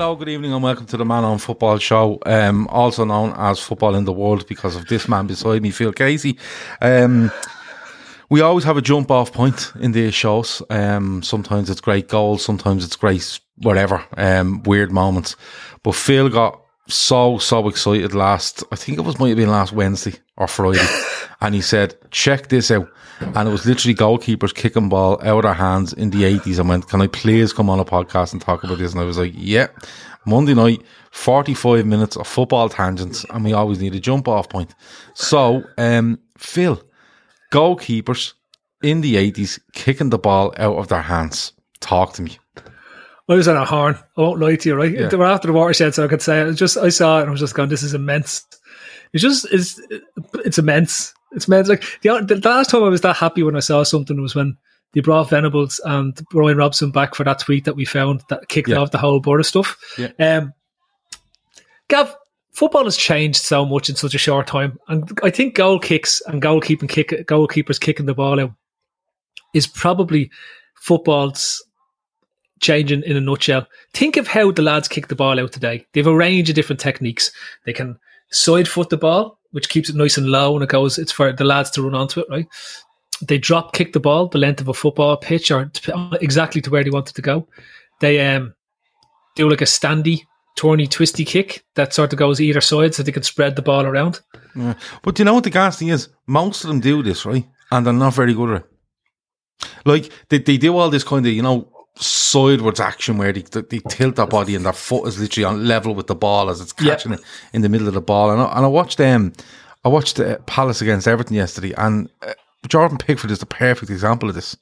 Hello, good evening, and welcome to the Man on Football show, um, also known as Football in the World because of this man beside me, Phil Casey. Um, we always have a jump off point in these shows. Um, sometimes it's great goals, sometimes it's great whatever, um, weird moments. But Phil got so so excited last. I think it was might have been last Wednesday or Friday, and he said, "Check this out." And it was literally goalkeepers kicking ball out of their hands in the eighties. and went, "Can I please come on a podcast and talk about this?" And I was like, "Yeah." Monday night, forty-five minutes of football tangents, and we always need a jump off point. So, um, Phil, goalkeepers in the eighties kicking the ball out of their hands. Talk to me. I was on a horn. I won't lie to you, right? Yeah. They were after the watershed, so I could say it. just I saw it and I was just going, "This is immense." It's just it's it's immense. It's immense. Like the, the last time I was that happy when I saw something was when they brought Venables and Brian Robson back for that tweet that we found that kicked yeah. off the whole board of stuff. Yeah. Um, Gav, football has changed so much in such a short time, and I think goal kicks and goalkeeping kick goalkeepers kicking the ball out is probably football's changing in a nutshell. Think of how the lads kick the ball out today. They have a range of different techniques. They can side foot the ball, which keeps it nice and low and it goes. It's for the lads to run onto it, right? They drop kick the ball the length of a football pitch or exactly to where they wanted to go. They um do like a standy, turny, twisty kick that sort of goes either side so they can spread the ball around. Yeah. But you know what the gas thing is? Most of them do this, right? And they're not very good at it. Like they, they do all this kind of, you know, sideways action where they, they tilt their body and their foot is literally on level with the ball as it's catching yep. it in the middle of the ball. And I, and I watched them, um, I watched uh, Palace against Everton yesterday, and uh, Jordan Pickford is the perfect example of this.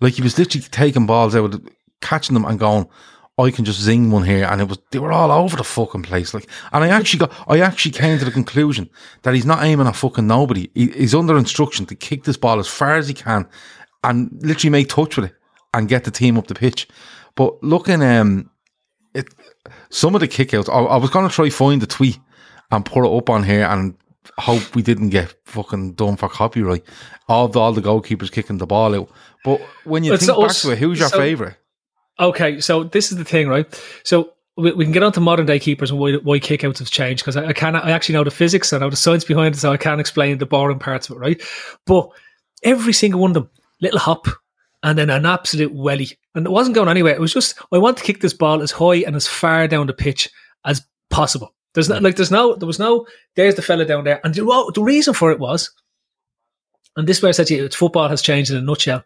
Like he was literally taking balls out, catching them and going, I can just zing one here, and it was they were all over the fucking place. Like, and I actually got, I actually came to the conclusion that he's not aiming at fucking nobody. He, he's under instruction to kick this ball as far as he can, and literally make touch with it and get the team up the pitch. But looking, um, it some of the kickouts, I, I was going to try find the tweet and put it up on here and hope we didn't get fucking done for copyright of all the goalkeepers kicking the ball out. But when you it's think back to it, who's your so, favourite? Okay, so this is the thing, right? So we, we can get on to modern day keepers and why, why kickouts have changed because I, I can I actually know the physics, I know the science behind it, so I can't explain the boring parts of it, right? But every single one of them, little hop, and then an absolute welly. And it wasn't going anywhere. It was just, I want to kick this ball as high and as far down the pitch as possible. There's no, like, there's no, there was no, there's the fella down there. And the, the reason for it was, and this is where I said to you, football has changed in a nutshell.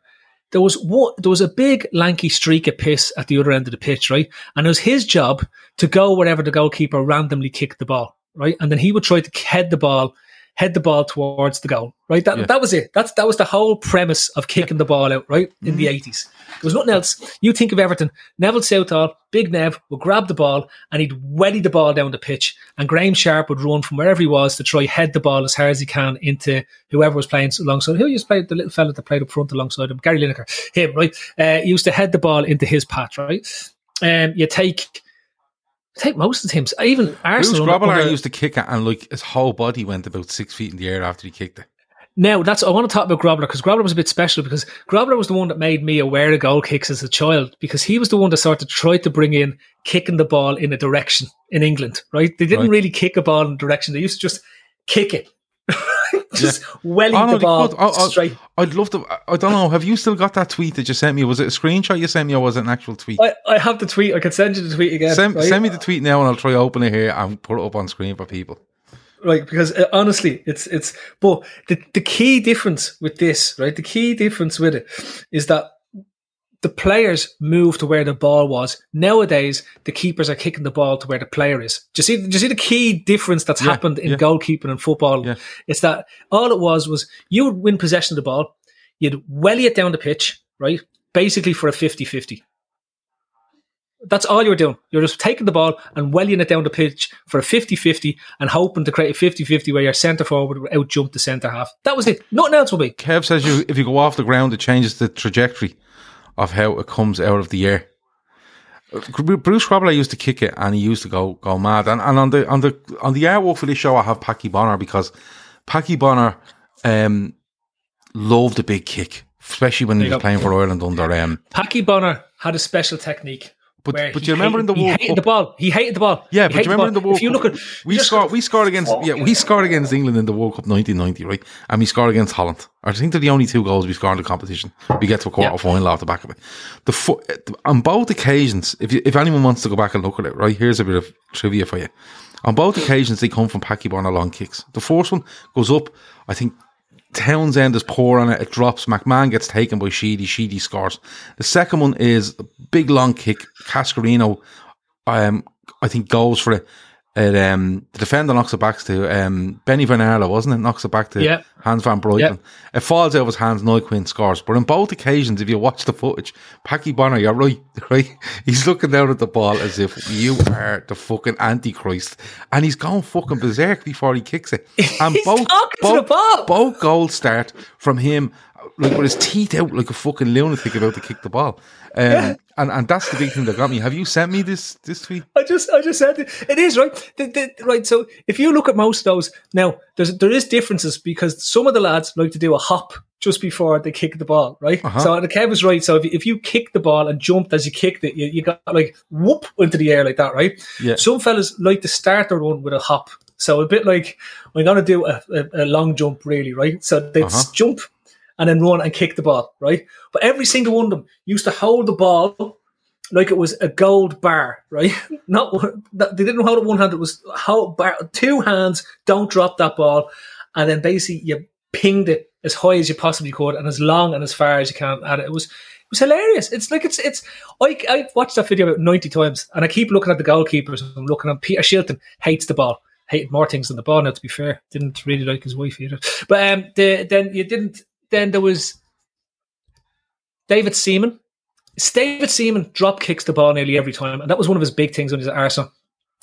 There was what, there was a big lanky streak of piss at the other end of the pitch, right? And it was his job to go wherever the goalkeeper randomly kicked the ball, right? And then he would try to head the ball head the ball towards the goal, right? That, yeah. that was it. That's, that was the whole premise of kicking the ball out, right? In mm the 80s. There was nothing else. You think of Everton, Neville Southall, Big Nev would grab the ball and he'd weddy the ball down the pitch and Graeme Sharp would run from wherever he was to try head the ball as hard as he can into whoever was playing alongside. Who used to play the little fella that played up front alongside him? Gary Lineker. Him, right? Uh, he used to head the ball into his path, right? Um, you take I think most of the teams, even Arsenal. Bruce Grobbelaar used to kick it, and like his whole body went about six feet in the air after he kicked it. Now that's I want to talk about Grobbelaar because Grobbelaar was a bit special because Grobbelaar was the one that made me aware of goal kicks as a child because he was the one that sort of tried to bring in kicking the ball in a direction in England. Right? They didn't right. really kick a ball in a direction; they used to just kick it. just welling Oh, no, the ball. I- I- straight. I'd love to. I don't know. Have you still got that tweet that you sent me? Was it a screenshot you sent me, or was it an actual tweet? I, I have the tweet. I can send you the tweet again. send, right? send me the tweet now, and I'll try to open it here and put it up on screen for people. right because uh, honestly it's it's but the the key difference with this right the key difference with it is that the players move to where the ball was nowadays the keepers are kicking the ball to where the player is do you see do you see the key difference that's Yeah, happened in yeah. goalkeeping and football Yeah. it's that all it was was you would win possession of the ball you'd welly it down the pitch right basically for a 50-50 that's all you were doing. You're just taking the ball and wellying it down the pitch for a 50-50 and hoping to create a 50-50 where your centre forward would out jump the centre half. That was it. Nothing else will be. Kev says you if you go off the ground, it changes the trajectory of how it comes out of the air. Bruce Crabble used to kick it, and he used to go go mad. And, and on the on the on the artwork for this show, I have Packy Bonner because Packy Bonner um, loved a big kick, especially when he was playing for Ireland under um, Packy Bonner had a special technique. But- where but you remember in the hated- World he hated Cup- the ball. He hated the ball. Yeah, He but hated you remember in the. World If you look at we scored we scored against yeah we scored against England in the World Cup 1990 right and we scored against Holland I think they're the only two goals we scored in the competition we get to a quarter Yeah. final off the back of it the fo- on both occasions if you, if anyone wants to go back and look at it right here's a bit of trivia for you on both occasions they come from Packy Bonner long kicks the first one goes up I think Townsend is poor on it. It drops. McMahon gets taken by Sheedy. Sheedy scores. The second one is a big long kick. Cascarino, um, I think goes for it. It, um, the defender knocks it back to um, Benny Van Arlo, wasn't it? Knocks it back to Yeah. Hans van Breukelen. Yeah. It falls out of his hands. Niall Quinn scores. But on both occasions, if you watch the footage, Packy Bonner, you're right, right. He's looking down at the ball as if you are the fucking antichrist, and he's going fucking berserk before he kicks it. And He's talking to the ball. both goals start from him, like with his teeth out, like a fucking lunatic about to kick the ball. Um, and and that's the big thing that got me. Have you sent me this this tweet? I just, I just said it. It is right. The, the, right. So if you look at most of those now, there's there is differences because some of the lads like to do a hop just before they kick the ball, right? Uh-huh. So the Kev was right. So if, you- if you kick the ball and jumped as you kicked it, you, you got like whoop into the air like that, right? Yeah. Some fellas like to start their run with a hop. So a bit like we're to do a, a, a long jump, really, right? So they'd Uh-huh. jump and then run and kick the ball, right? But every single one of them used to hold the ball like it was a gold bar, right? Not they didn't hold it one hand; it was hold bar, two hands. Don't drop that ball, and then basically you pinged it as high as you possibly could and as long and as far as you can at it. It was it was hilarious. It's like it's it's. I I watched that video about ninety times, and I keep looking at the goalkeepers. I'm looking at Peter Shilton hates the ball. Hated more things than the ball. Now, to be fair, didn't really like his wife either. But um, the, then you didn't. Then there was David Seaman. David Seaman drop kicks the ball nearly every time, and that was one of his big things when he's at Arsenal.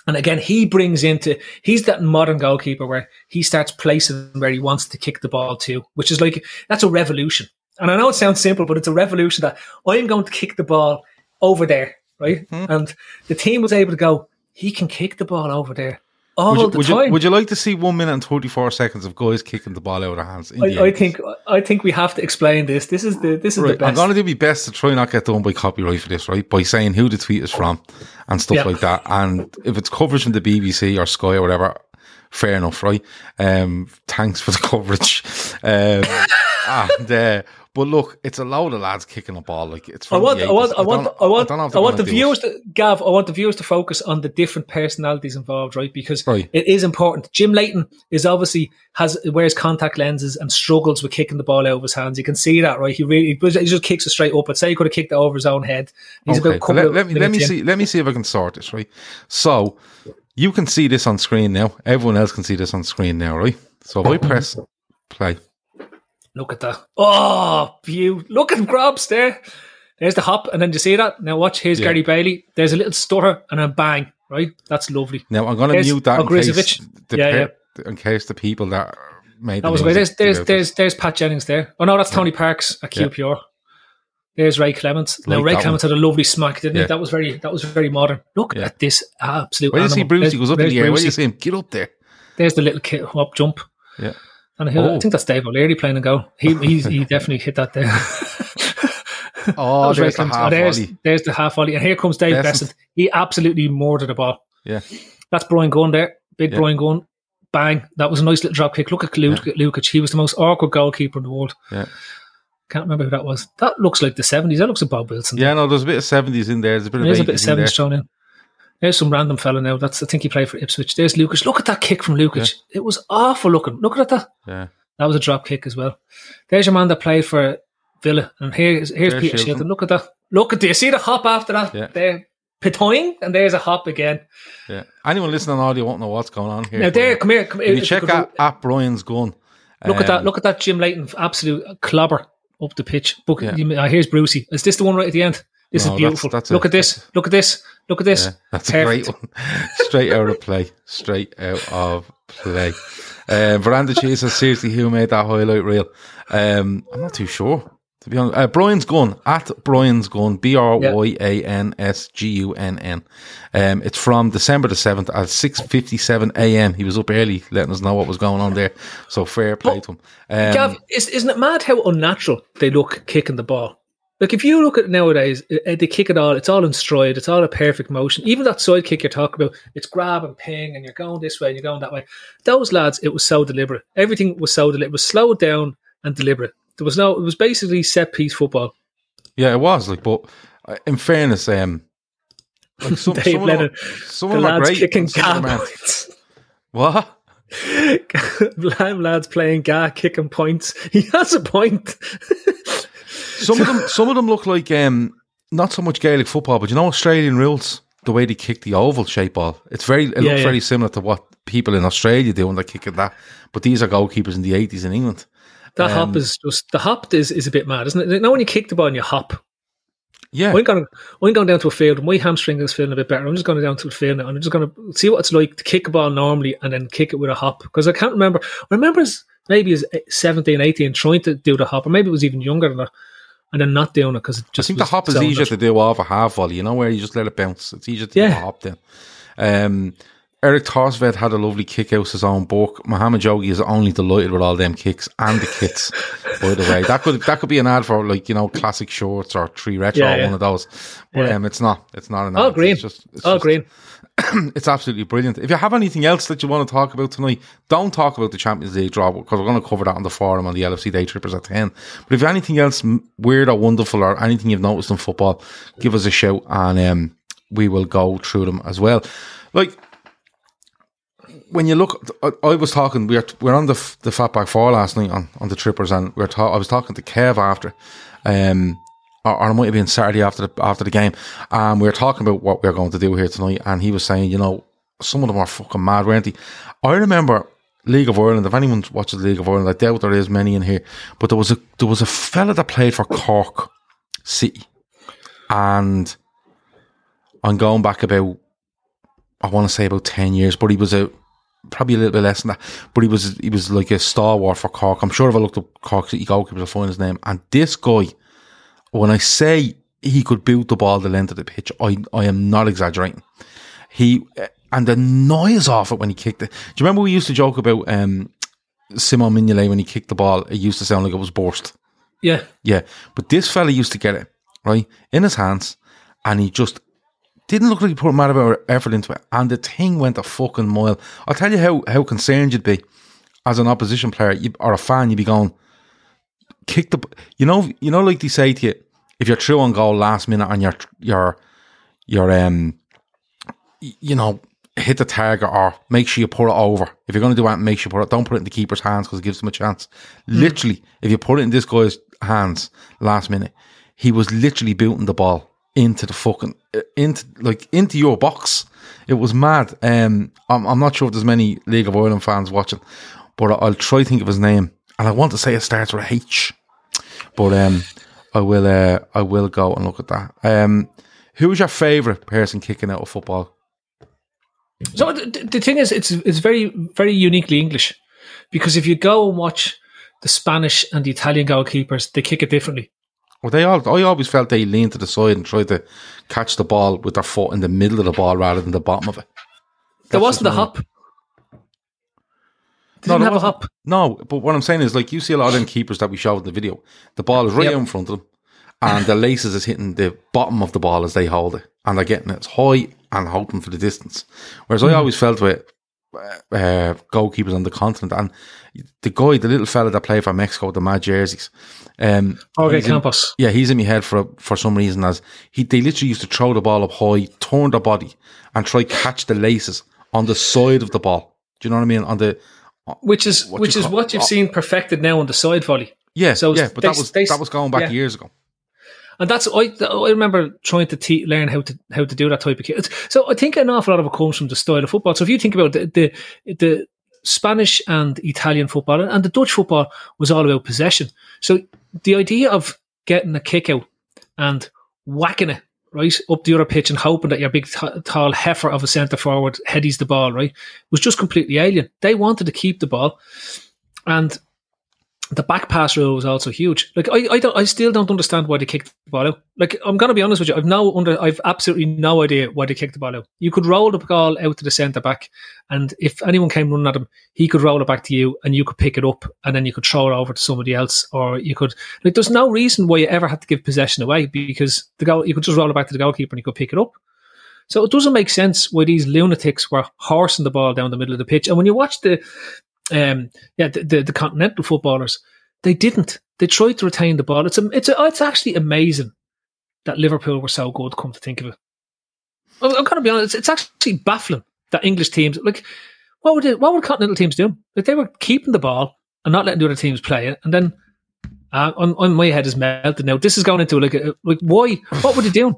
And again, he brings into he's that modern goalkeeper where he starts placing where he wants to kick the ball to, which is like that's a revolution. And I know it sounds simple, but it's a revolution that I'm going to kick the ball over there, right? Mm-hmm. And the team was able to go, he can kick the ball over there all Would you, the would, time. you, would you like to see one minute and twenty four seconds of guys kicking the ball out of their hands? in the I, I think I think we have to explain this. This is the this is the Right, I'm best. going to do my best to try not get done by copyright for this, right? By saying who the tweet is from and stuff like that. And if it's coverage from the BBC or Sky or whatever, fair enough, right? Um, thanks for the coverage. Um, and, uh, but look, it's a load of lads kicking a ball. Like it's. I want, the I want, I want, I want, don't know if I want the gonna do it. viewers, to, Gav. I want the viewers to focus on the different personalities involved, right? Because Right. it is important. Jim Leighton is obviously has wears contact lenses and struggles with kicking the ball out of his hands. You can see that, right? He really he just kicks it straight up. But say he could have kicked it over his own head. He's Okay, couple let, let me let me in. see let me see if I can sort this right. So you can see this on screen now. Everyone else can see this on screen now, right? So if I press play, Look at that! Oh, view! Look at him Grobs there. There's the hop, and then you see that. Now watch. Here's Yeah. Gary Bailey. There's a little stutter and a bang. Right, that's lovely. now I'm going to mute that in case, the Yeah, pe- in case the people that made That was great. There's there's there's there's Pat Jennings there. Oh no, that's Tony Parks at Yeah. QPR. There's Ray Clemence. Now Like Ray that Clemence had a lovely smack, didn't Yeah. he? That was very that was very modern. Look Yeah. at this absolute. When you see. Bruce, There's- he goes up in the air. When you see him, get up there. There's the little kid up jump. Yeah. And Oh. I think that's Dave O'Leary playing a goal. He he's, he definitely hit that there. Oh, That there's the half Oh, there's, volley. there's the half volley. And here comes Dave Beasant. He absolutely murdered the ball. Yeah. That's Bryan Gunn there. Big Yeah. Bryan Gunn. bang. That was a nice little drop kick. Look at Luke, Lukic. He was the most awkward goalkeeper in the world. Yeah. Can't remember who that was. That looks like the 70s. That looks like Bob Wilson. Yeah, no, there's a bit of 70s in there. There's a bit of There's a bit of in there. 70s thrown in. There's some random fella now. That's I think he played for Ipswich. There's Lucas. Look at that kick from Lucas. It was awful looking. Look at that. Yeah. That was a drop kick as well. There's your man that played for Villa. And here's here's There's Peter Shilton. Look at that. Look at do you see the hop after that? Yeah. There. Pitoing, and there's a hop again. Yeah. Anyone listening on audio won't know what's going on here. Now there, come here, come here. Can you check out at Brian's gun? Look at that! Um, Look at that, Jim Leighton, absolute clobber up the pitch. Look, Yeah. you- uh, here's Brucey. Is this the one right at the end? This No, is beautiful. that's- that's look a- at this. Look at this. Look at this. Yeah, that's Perfect. a great one. Straight out of play. Straight out of play. Um, Veranda says, seriously, who made that highlight reel? Um, I'm not too sure, to be honest. Uh, Brian's Gun, at Brian's Gun, B R Y A N S G U N N. Um, it's from December the 7th at 6.57 a.m. He was up early letting us know what was going on there. So fair play to him. Um, Gav, is, isn't it mad how unnatural they look kicking the ball? Like if you look at it nowadays, uh, they kick it all. It's all in stride. It's all a perfect motion. Even that side kick you're talking about, it's grab and ping, and you're going this way and you're going that way. Those lads, it was so deliberate. Everything was so deliberate. It was slowed down and deliberate. There was no. It was basically set piece football. Yeah, it was like, but uh, in fairness, um, like some, Dave some of them, some the of lads great. kicking and some of gap them aren't. points. What? Lime lads playing ga kicking points. He has a point. Some of them, some of them look like um, not so much Gaelic football, but you know Australian rules. The way they kick the oval shape ball, it's very, it Yeah, looks yeah. very similar to what people in Australia do when they kick it that. But these are goalkeepers in the eighties in England. That Um, hop is just the hop is, is a bit mad, isn't it? You know when you kick the ball and you hop. Yeah, I'm going, I'm going down to a field. My hamstring is feeling a bit better. I'm just going down to a field now. and I'm just going to see what it's like to kick a ball normally and then kick it with a hop. Because I can't remember. I remember as maybe as 17, 18 trying to do the hop, or maybe it was even younger than that, and then not doing it because it just. I think the hop is easier natural. to do off a half volley. You know where you just let it bounce. It's easier to do a hop then. Um, Erik Thorstvedt had a lovely kick out his own book. Mohammed Jogee is only delighted with all them kicks and the kits. by the way, that could that could be an ad for like you know classic shorts or tree retro, Yeah, yeah. one of those. But Yeah. um, it's not. It's not an ad. All green. It's just, it's All just- green. it's absolutely brilliant. If you have anything else that you want to talk about tonight, don't talk about the Champions League draw because we're going to cover that on the forum on the LFC Day Trippers at 10. But if you have anything else weird or wonderful or anything you've noticed in football, give us a shout and um, we will go through them as well. Like, when you look, I, was talking, we were, we were on the, the Fatback 4 last night on, on the Trippers and we were ta- I was talking to Kev after. Um, or, or it might have been Saturday after the after the game, and we were talking about what we are going to do here tonight. And he was saying, you know, some of them are fucking mad, weren't they? I remember League of Ireland. If anyone watches League of Ireland, I doubt there is many in here, but there was a there was a fella that played for Cork City, and I'm going back about I want to say about ten years, but he was a probably a little bit less than that. But he was he was like a star stalwart for Cork. I'm sure if I looked up Cork City goalkeepers, I'll find his name. And this guy, when I say he could boot the ball the length of the pitch, I I am not exaggerating. He and the noise off it when he kicked it. Do you remember we used to joke about um, Simon Mignolet when he kicked the ball? It used to sound like it was burst. Yeah. Yeah, but this fella used to get it right in his hands, and he just didn't look like he put a mad amount of effort into it, and the thing went a fucking mile. I'll tell you how how concerned you'd be as an opposition player you, or a fan. You'd be going, kick the, you know, you know, like they say to you, if you're true on goal last minute and you're you're you're um, you know. Hit the target or make sure you put it over. If you're going to do that, make sure you put it. Don't put it in the keeper's hands because it gives him a chance. Literally, if you put it in this guy's hands last minute, he was literally booting the ball into the fucking uh, into like into your box. It was mad. Um, I'm I'm not sure if there's many League of Ireland fans watching, but I'll try to think of his name, and I want to say it starts with a H, but um, I will uh, I will go and look at that. Um, who was your favourite person kicking out of football? So the, the thing is, it's it's very very uniquely English because if you go and watch the Spanish and the Italian goalkeepers, they kick it differently. Well, they all. I always felt they leaned to the side and tried to catch the ball with their foot in the middle of the ball rather than the bottom of it. There wasn't a just hop. No, didn't there have a hop. No, but what I'm saying is, like, you see a lot of them keepers that we showed in the video. The ball is right Yep. out in front of them, and the laces is hitting the bottom of the ball as they hold it, and they're getting it high and hoping for the distance. Whereas Hmm. I always felt with uh, goalkeepers on the continent. And the guy, the little fella that played for Mexico, the mad jerseys. Um, Jorge he's in- Campos. yeah, he's in my head for for some reason as he they literally used to throw the ball up high, turn the body, and try catch the laces on the side of the ball. Do you know what I mean? On the which is what which is call- what you've seen perfected now on the side volley. yeah, So yeah, but they- that was they- that was going back yeah. years ago. And that's I I remember trying to te- learn how to how to do that type of kick. So I think an awful lot of it comes from the style of football. So if you think about the the, the Spanish and Italian football and the Dutch football was all about possession. So the idea of getting a kick out and whacking it right up the other pitch and hoping that your big t- tall heifer of a centre forward headies the ball right was just completely alien. They wanted to keep the ball, and the back pass rule was also huge. Like I, I don't, I still don't understand why they kicked the ball out. Like I'm gonna be honest with you, I've no under, I've absolutely no idea why they kicked the ball out. You could roll the ball out to the centre back, and if anyone came running at him, he could roll it back to you, and you could pick it up, and then you could throw it over to somebody else, or you could like. There's no reason why you ever had to give possession away because the goal, you could just roll it back to the goalkeeper and you could pick it up. So it doesn't make sense why these lunatics were horsing the ball down the middle of the pitch. And when you watch the, um, yeah, the, the, the continental footballers, they didn't. They tried to retain the ball. It's a, it's a, it's actually amazing that Liverpool were so good. Come to think of it, I'm, I'm to be honest. It's, it's actually baffling that English teams like what would they, what would continental teams do? Like they were keeping the ball and not letting the other teams play it, and then. Uh, on, on my head is melted now. This is going into like a, like why? What were they doing?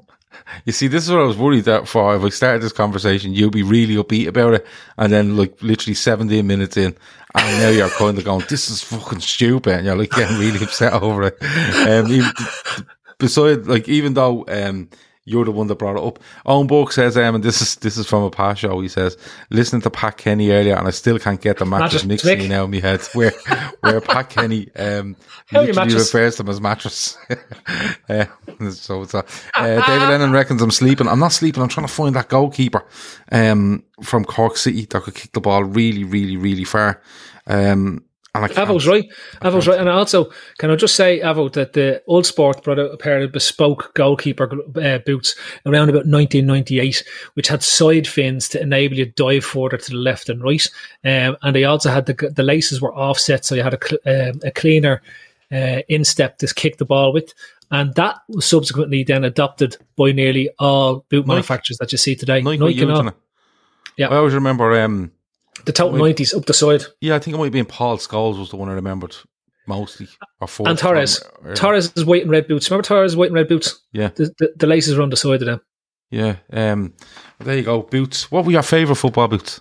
You see, this is what I was worried that for. If I started this conversation, you'd be really upbeat about it, and then like literally 17 minutes in, and now you're kind of going, "This is fucking stupid," and you're like getting really upset over it. Um, even, beside, like, even though um, you're the one that brought it up, Owen Book says, um, and this is this is from a past show. He says, listening to Pat Kenny earlier, and I still can't get the mattress Mattress mixing now in my head. Where where Pat Kenny um, How are your literally refers to them as mattress. uh, so it's a, uh, David Lennon reckons I'm sleeping. I'm not sleeping. I'm trying to find that goalkeeper um, from Cork City that could kick the ball really, really, really far. Um, can't. Avo's right. Avo's right. And also, can I just say, Avo, that the Uhlsport brought out a pair of bespoke goalkeeper uh, boots around about 1998, which had side fins to enable you to dive further to the left and right. Um, and they also had the the laces were offset, so you had a, um, a cleaner uh, instep to kick the ball with. And that was subsequently then adopted by nearly all boot manufacturers that you see today. Nike, Nike and all. Yeah. I always remember. Um, The Wait. 90s up the side. yeah, I think it might have been Paul Scholes was the one I remembered mostly. Or fourth And Torres. or- Torres is white and red boots. Remember Torres white and red boots? Yeah. The, the, the laces are on the side of them. Yeah. Um, there you go. Boots. What were your favourite football boots?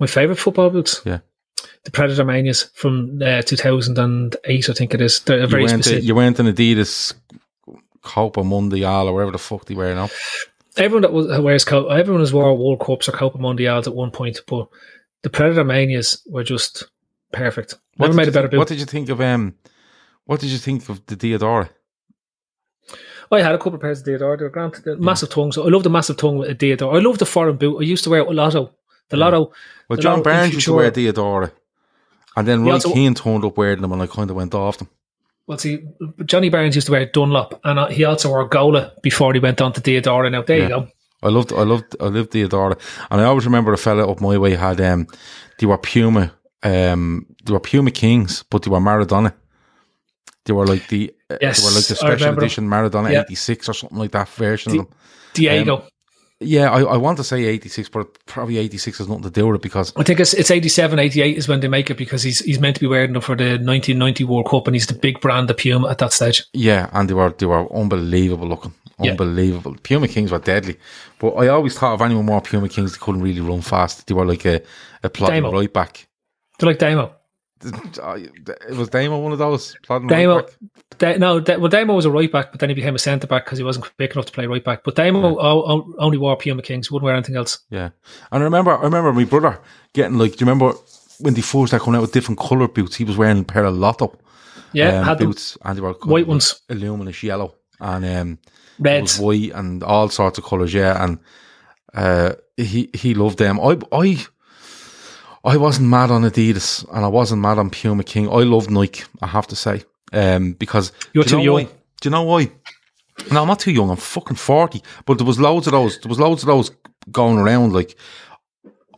My favourite football boots? Yeah. The Predator Manias from uh, 2008, I think it is. They're very you, went specific. to, you went an Adidas Copa Mundial or whatever the fuck they were now. Everyone that was, wears Copa, everyone has wore World Cups or Copa Mundials at one point, but the Predator Manias were just perfect. What Never did made you a better think- What did you think of um? What did you think of the Diadora? I had a couple of pairs of Diadora. They were grand. The massive tongues. I love the massive tongue with a Diadora. I love the foreign boot. I used to wear a Lotto. The Lotto. Well, John Lotto Barnes used to wear. Diadora, and then He Roy also- Keane turned up wearing them, and I kind of went off them. Well, see, Johnny Barnes used to wear Dunlop, and uh, he also wore Gola before he went on to Diadora. Now, there Yeah. you go. I loved, I loved, I loved Diadora, and I always remember a fella up my way had um, they were Puma, um, they were Puma Kings, but they were Maradona. They were like the, uh, Yes, they were like the special edition Maradona Yeah. '86 or something like that version of them. Diego. Yeah, I, I want to say '86, but probably '86 has nothing to do with it because I think it's, it's 87, 88 is when they make it because he's he's meant to be wearing them for the 1990 World Cup and he's the big brand of Puma at that stage. Yeah, and they were they were unbelievable looking, Yeah. unbelievable. Puma Kings were deadly, but I always thought of anyone more Puma Kings, they couldn't really run fast. They were like a a plodding Damo. right back. They're like Damo. It was Damo one of those plodding Damo, right Da- no, Da- well, Damo was a right back, but then he became a centre back because he wasn't quick enough to play right back. But Damo o- o- only wore Puma Kings, wouldn't wear anything else. Yeah, and I remember I remember my brother getting like. Do you remember when they first started coming out with different colour boots? He was wearing a pair of Lotto Yeah, um, had them boots, and they were white ones, luminous yellow, and um, reds. white and all sorts of colours. Yeah, and uh, he he loved them. I I I wasn't mad on Adidas, and I wasn't mad on Puma King. I loved Nike. I have to say, um, because You're do you too know young. Why? Do you know why? No, I'm not too young. I'm fucking forty. But there was loads of those. There was loads of those going around. Like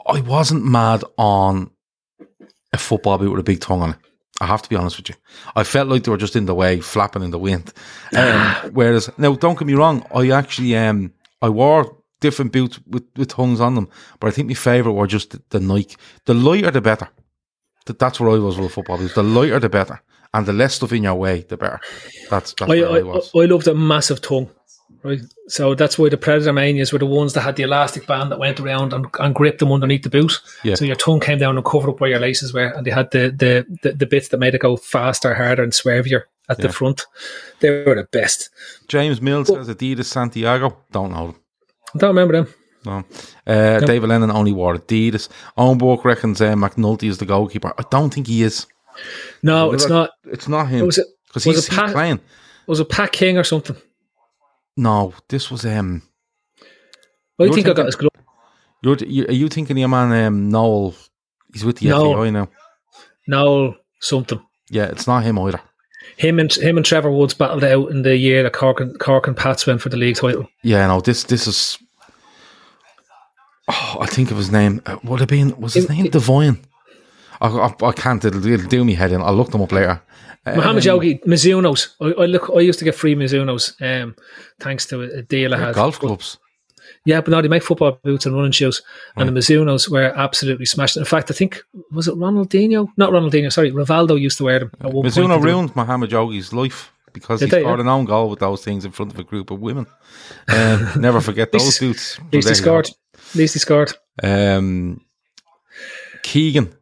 I wasn't mad on a football boot with a big tongue on it. I have to be honest with you. I felt like they were just in the way, flapping in the wind. Um, whereas now, don't get me wrong, I actually um I wore different boots with, with tongues on them, but I think my favourite were just the, the Nike. The lighter, the better. That, that's where I was with football boots. The lighter, the better, and the less stuff in your way, the better. That's that's I, where I, I, was. I loved a massive tongue. Right, so that's why the Predator Manias were the ones that had the elastic band that went around and, and gripped them underneath the boot. Yeah. So your tongue came down and covered up where your laces were, and they had the the, the, the bits that made it go faster, harder, and swervier at Yeah. the front. They were the best. James Mills says Adidas Santiago. Don't know them. Don't remember them. No. Uh, David Lennon only wore Adidas. Owen Burke reckons uh, McNulty is the goalkeeper. I don't think he is. No, it's not. It's not him. Was it? Because was he's, it Pat- playing. Was it Pat King or something? No, this was um. I You're think I got thinking- his glove. You're, you, are you thinking of your man um, Noel? He's with the No. FAI now. No, something. Yeah, it's not him either. Him and him and Trevor Woods battled out in the year that Cork and, Cork and Pats went for the league title. Yeah, no, this this is. Oh, I think of his name. Uh, would it been was his It- name Divine? I, I, I can't. It'll, it'll do me head in. I'll look them up later. Mohammed Um, Jogee, Mizuno's. I, I look. I used to get free Mizuno's, um, thanks to a, a deal I had. golf clubs. Yeah, but no, they make football boots and running shoes, and the Mizuno's were absolutely smashed. In fact, I think was it Ronaldinho? Not Ronaldinho. Sorry, Rivaldo used to wear them. At one Mizuno in ruined Mohammed Jogee's life because Did he they, scored yeah? an own goal with those things in front of a group of women. Um, never forget those boots. At least he scored. At least he scored. Um, Keegan.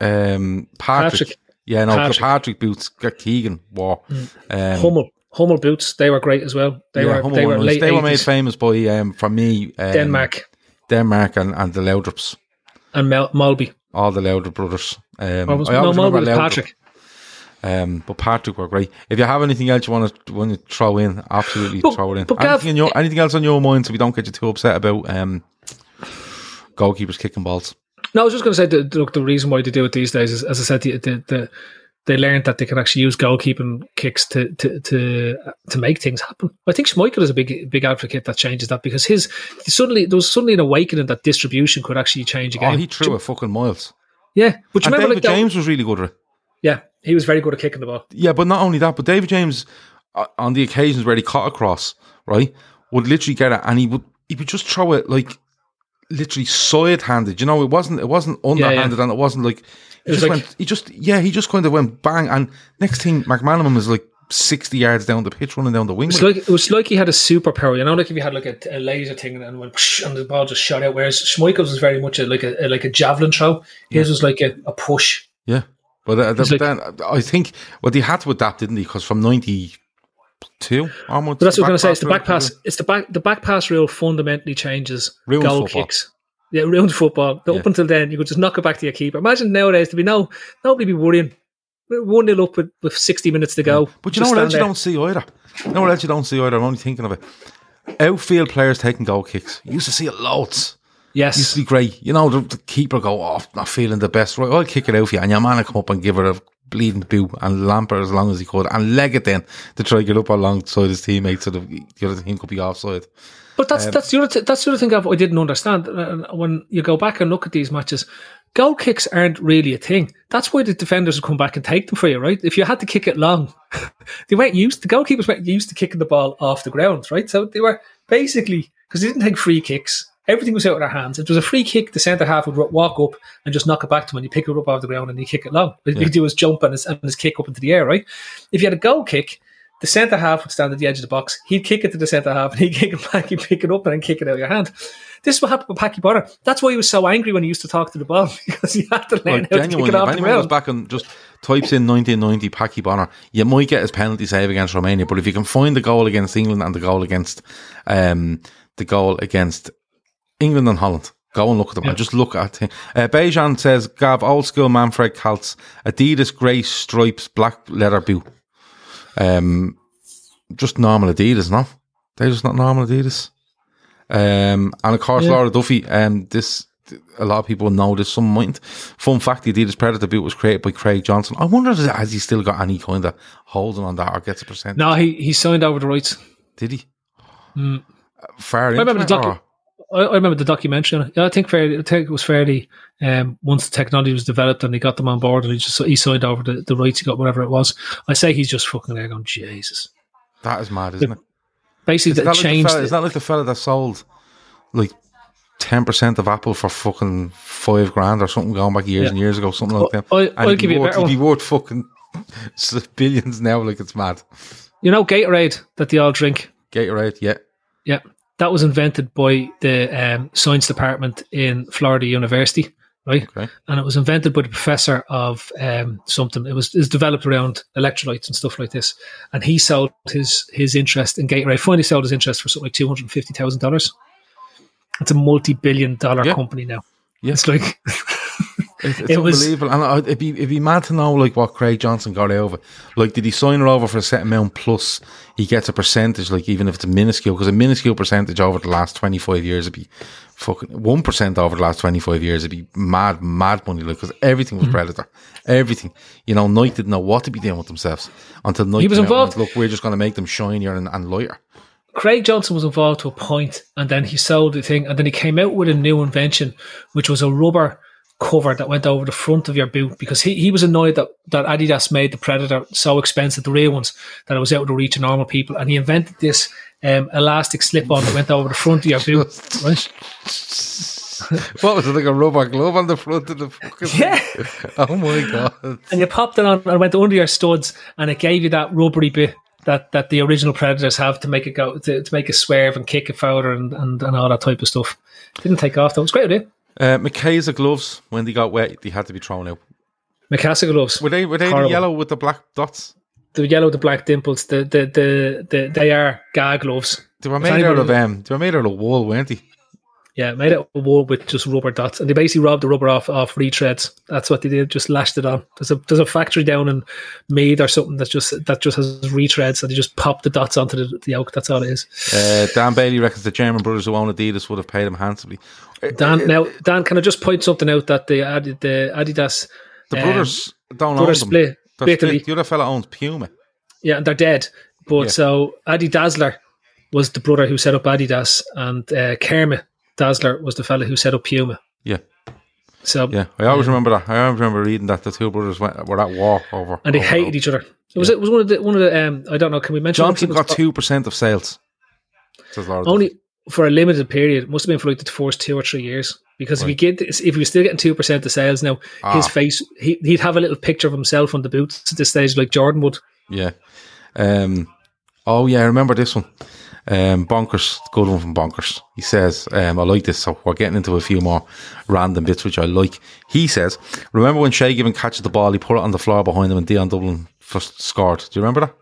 Um, Patrick. Patrick. Yeah, no, Patrick. Patrick boots got Keegan wore. Um, Hummel. Hummel boots. They were great as well. They yeah, were. Hummel They were ones. late. They were made famous by, um, for me, um, Denmark Denmark and, and the Laudrups. and Mel- Mølby. All the Laudrup brothers. Um, was, I no, remember was Laudrup. Patrick. Um, but Patrick were great. If you have anything else you want to want to throw in, absolutely But- throw it in. but Gav- anything, in your, anything else on your mind, so we don't get you too upset about um, goalkeepers kicking balls. No, I was just going to say that look, the reason why they do it these days is, as I said, the, the, the, they learned that they can actually use goalkeeping kicks to to to to make things happen. I think Schmeichel is a big big advocate that changes that because his suddenly there was suddenly an awakening that distribution could actually change again. Oh, he threw a fucking miles. yeah, but you And remember David like that- James was really good at it. yeah, he was very good at kicking the ball. Yeah, but not only that, but David James, uh, on the occasions where he caught across, right, would literally get it, and he would he would just throw it like literally side handed. You know, it wasn't it wasn't underhanded, and it wasn't like he It was just like- went. He just yeah, he just kind of went bang, and next thing McManaman was like sixty yards down the pitch, running down the wing. It. like it was like he had a superpower. You know, like if you had like a, a laser thing and went and the ball just shot out. Whereas Schmeichel's was very much a, like a, a- like a javelin throw. His was like a, push. Yeah, but uh, like- then I think well they had to adapt, didn't they? Because from ninety two But that's what I was going to say. It's the back pass. It's the back. The back pass rule fundamentally changes Ruins goal football. kicks. Yeah, ruins football. Yeah. Up until then, you could just knock it back to your keeper. Imagine nowadays to be no nobody be worrying. One nil up with, with sixty minutes to go. But you know what else you don't see either? You know what else you don't see either? I'm only thinking of it. Outfield players taking goal kicks. You used to see it loads. there. used Yes, to be great. You know, the, the keeper go oh, off, not feeling the best. Right, I'll kick it out for you. And your man will come up and give it a bleeding boot and lamp her as long as he could and leg it then to try to get up alongside his teammates so the, the other team could be offside. but that's that's the other th- that's the other thing I've, I didn't understand. Uh, When you go back and look at these matches, goal kicks aren't really a thing. That's why the defenders will come back and take them for you, right? If you had to kick it long, they weren't used. The goalkeepers weren't used to kicking the ball off the ground, right? So they were basically because they didn't take free kicks. Everything was out of their hands. If it was a free kick, the centre half would walk up and just knock it back to him, and you pick it up off the ground and you kick it long. What he do is jump and his, and his kick up into the air, right? If you had a goal kick, the centre half would stand at the edge of the box. He'd kick it to the centre half and he'd kick it back. He'd pick it up and then kick it out of your hand. This is what happened with Packy Bonner. That's why he was so angry when he used to talk to the ball because he had to learn Like, how to kick it if off the anyone goes back and just types in 1990 Packy Bonner, you might get his penalty save against Romania. But if you can find the goal against England and the goal against um, the goal against England and Holland, go and look at them. Yeah. And just look at him. Uh, Bejan says, Gav, old school Manfred Kaltz, Adidas grey stripes, black leather boot. Um, just normal Adidas, no? They're just not normal Adidas. Um, and of course, Yeah. Laura Duffy, um, this, a lot of people know this, some mightn't. Fun fact, the Adidas Predator boot was created by Craig Johnston. I wonder, if- has he still got any kind of holding on that or gets a percent? No, he, he signed over the rights. Did he? Mm. Far I remember the it, docu- or- I, I remember the documentary. Yeah, I think fairly, I think it was fairly. Um, once the technology was developed and he got them on board, and he just he signed over the, the rights, he got whatever it was. I say he's just fucking there going, Jesus. That is mad, isn't it? Basically, that that, like the changed. fella, is that like the fella that sold like ten percent of Apple for fucking five grand or something going back years Yeah. and years ago, something like that? I- And I'll give you a worth, better he'd be worth fucking billions now, like it's mad. you know, Gatorade that they all drink. Gatorade, yeah. Yeah, that was invented by the um, science department in Florida University, right? Okay. And it was invented by the professor of um, something. It was, it was developed around electrolytes and stuff like this. And he sold his his interest in Gatorade. Finally, sold his interest for something like two hundred fifty thousand dollars. It's a multi-billion dollar Yeah. company now. Yeah. It's like It's, it's It was- unbelievable. And it'd be, it'd be mad to know like what Craig Johnston got over. Like, did he sign her over for a set amount plus he gets a percentage, like even if it's a minuscule, because a minuscule percentage over the last 25 years would be fucking 1% over the last 25 years would be mad, mad money. Like, because everything Mm-hmm. was Predator. Everything. You know, Nike didn't know what to be doing with themselves until Nike He was came out and involved. went, Look, we're just going to make them shinier and, and lighter. Craig Johnston was involved to a point, and then he sold the thing, and then he came out with a new invention, which was a rubber cover that went over the front of your boot because he, he was annoyed that, that Adidas made the Predator so expensive, the real ones, that it was out of the reach of normal people, and he invented this um, elastic slip-on that went over the front of your boot. Right? what was it, like a rubber glove on the front of the fucking Yeah. Oh my God. And you popped it on and went under your studs, and it gave you that rubbery bit. That, that the original predators have to make it go to, to make a swerve and kick it further and, and, and all that type of stuff. Didn't take off though. It was great idea. Uh, McKay's gloves, when they got wet, they had to be thrown out. Mikasa gloves. Were they were they the yellow with the black dots? the yellow with the black dimples, the the the, the they are gag gloves. They were made out of um, they were made out of wool, weren't they? Yeah, made it of wool with just rubber dots, and they basically robbed the rubber off off retreads. That's what they did, just lashed it on. There's a there's a factory down in Meath or something that just that just has retreads, and they just pop the dots onto the, the yoke. That's all it is. Uh, Dan Bailey reckons the German brothers who own Adidas would have paid him handsomely. Uh, Dan, now Dan, can I just point something out that the Adi- the Adidas The um, brothers don't brothers own them. split They're split, split. The other fella owns Puma. Yeah, and they're dead. But Yeah. so Adi Dassler was the brother who set up Adidas, and uh, Kermit Dassler was the fella who set up Puma. Yeah, So yeah. I always remember that. I always remember reading that the two brothers went, were at war over. and they over- hated each other. It was it was one of the one of the um I don't know. Can we mention Johnston got two percent of sales. Says Laura. only for a limited period? Must have been for like the first two or three years. Because if you get if he was still getting two percent of sales now, his Ah. face he, he'd have a little picture of himself on the boots at this stage, like Jordan would. Yeah. Um, oh, yeah, I remember this one. Um, Bonkers, good one from Bonkers. He says, um, I like this, so we're getting into a few more random bits, which I like. He says, remember when Shay Given catches the ball, he put it on the floor behind him and Dion Dublin first scored. Do you remember that?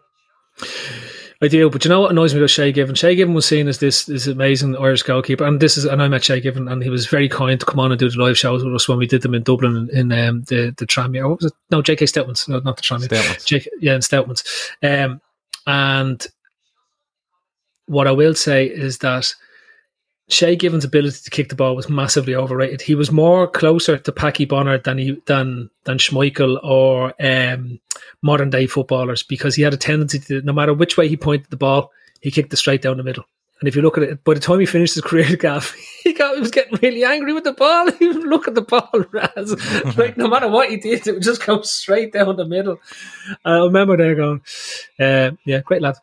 I do, but you know what annoys me about Shay Given? Shay Given was seen as this this amazing Irish goalkeeper, and this is and I met Shay Given, and he was very kind to come on and do the live shows with us when we did them in Dublin in, in um, the the Tranmere. What was it? No, J.K. Stoutmans, no, not the. Stoutmans. JK, yeah, in Stoutmans. Um, and what I will say is that Shay Given's ability to kick the ball was massively overrated. He was more closer to Packy Bonner than he than than Schmeichel or um, modern day footballers because he had a tendency to no matter which way he pointed the ball, he kicked it straight down the middle. And if you look at it, by the time he finished his career, Gav, he got he was getting really angry with the ball. He would look at the ball, Raz. like no matter what he did, it would just go straight down the middle. I remember there going, uh, yeah, great lad.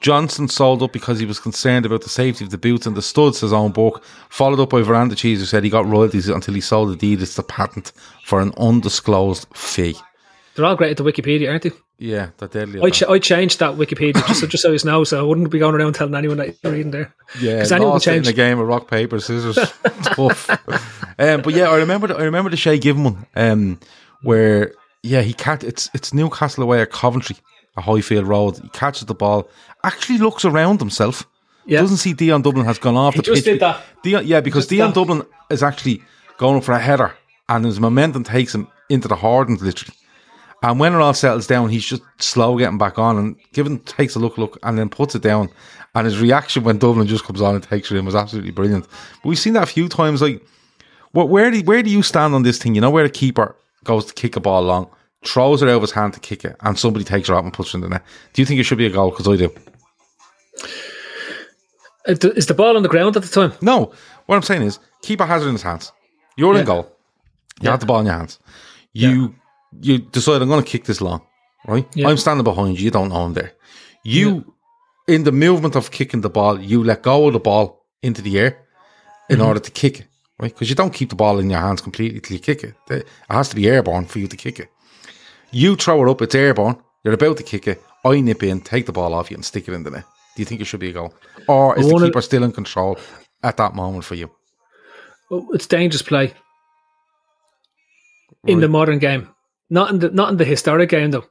Johnston sold up because he was concerned about the safety of the boots and the studs, his own book. Followed up by Veranda Cheese, who said he got royalties until he sold Adidas the patent for an undisclosed fee. They're all great at the Wikipedia, aren't they? Yeah, that deadly. I, ch- I changed that Wikipedia just so, just so you know, so I wouldn't be going around telling anyone that you're reading there. Yeah, Because anyone can lost it in change. a game of rock paper scissors. Tough. Um, but yeah, I remember. The, I remember the Shay Given one, um, where yeah, he cat. It's it's Newcastle away at Coventry, a Highfield Road. He catches the ball, actually looks around himself. Yeah. Doesn't see Dion Dublin has gone off He the just pitch. did that. Dion, yeah, because Just Dion that. Dublin is actually going for a header, and his momentum takes him into the Hardens literally. And when it all settles down, he's just slow getting back on and given takes a look, look, and then puts it down. And his reaction when Dublin just comes on and takes it in was absolutely brilliant. But we've seen that a few times. Like, what, where do where do you stand on this thing? You know where the keeper goes to kick a ball long, throws it out of his hand to kick it, and somebody takes it up and puts it in the net. Do you think it should be a goal? Because I do. Uh, Is the ball on the ground at the time? No, what I'm saying is, keeper has it in his hands. You're Yeah. in goal. You have the ball in your hands. You you decide I'm going to kick this long, right? Yeah. I'm standing behind you. You don't know I'm there. You, in the movement of kicking the ball, you let go of the ball into the air in Mm-hmm. order to kick it, right? Because you don't keep the ball in your hands completely till you kick it. It has to be airborne for you to kick it. You throw it up, it's airborne. You're about to kick it. I nip in, take the ball off you, and stick it in the net. Do you think it should be a goal, or is the keeper still in control at that moment for you? Oh, It's dangerous play in the modern game, not in the not in the historic game though,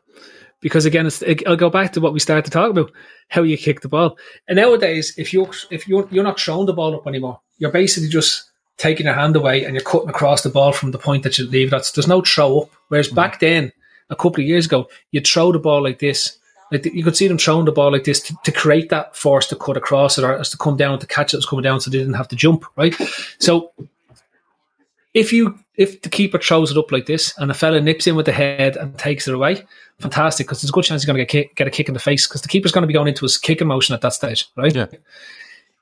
because again, it's, I'll go back to what we started to talk about: how you kick the ball. And nowadays, if you if you're you're not throwing the ball up anymore, you're basically just taking your hand away and you're cutting across the ball from the point that you leave. That's there's no throw up. Whereas hmm. back then, a couple of years ago, you'd throw the ball like this. Like you could see them throwing the ball like this to, to create that force to cut across it or as to come down to catch it was coming down so they didn't have to jump, right? So if you if the keeper throws it up like this and a fella nips in with the head and takes it away, fantastic because there's a good chance he's going to get kick, get a kick in the face because the keeper's going to be going into his kicking motion at that stage, right? Yeah.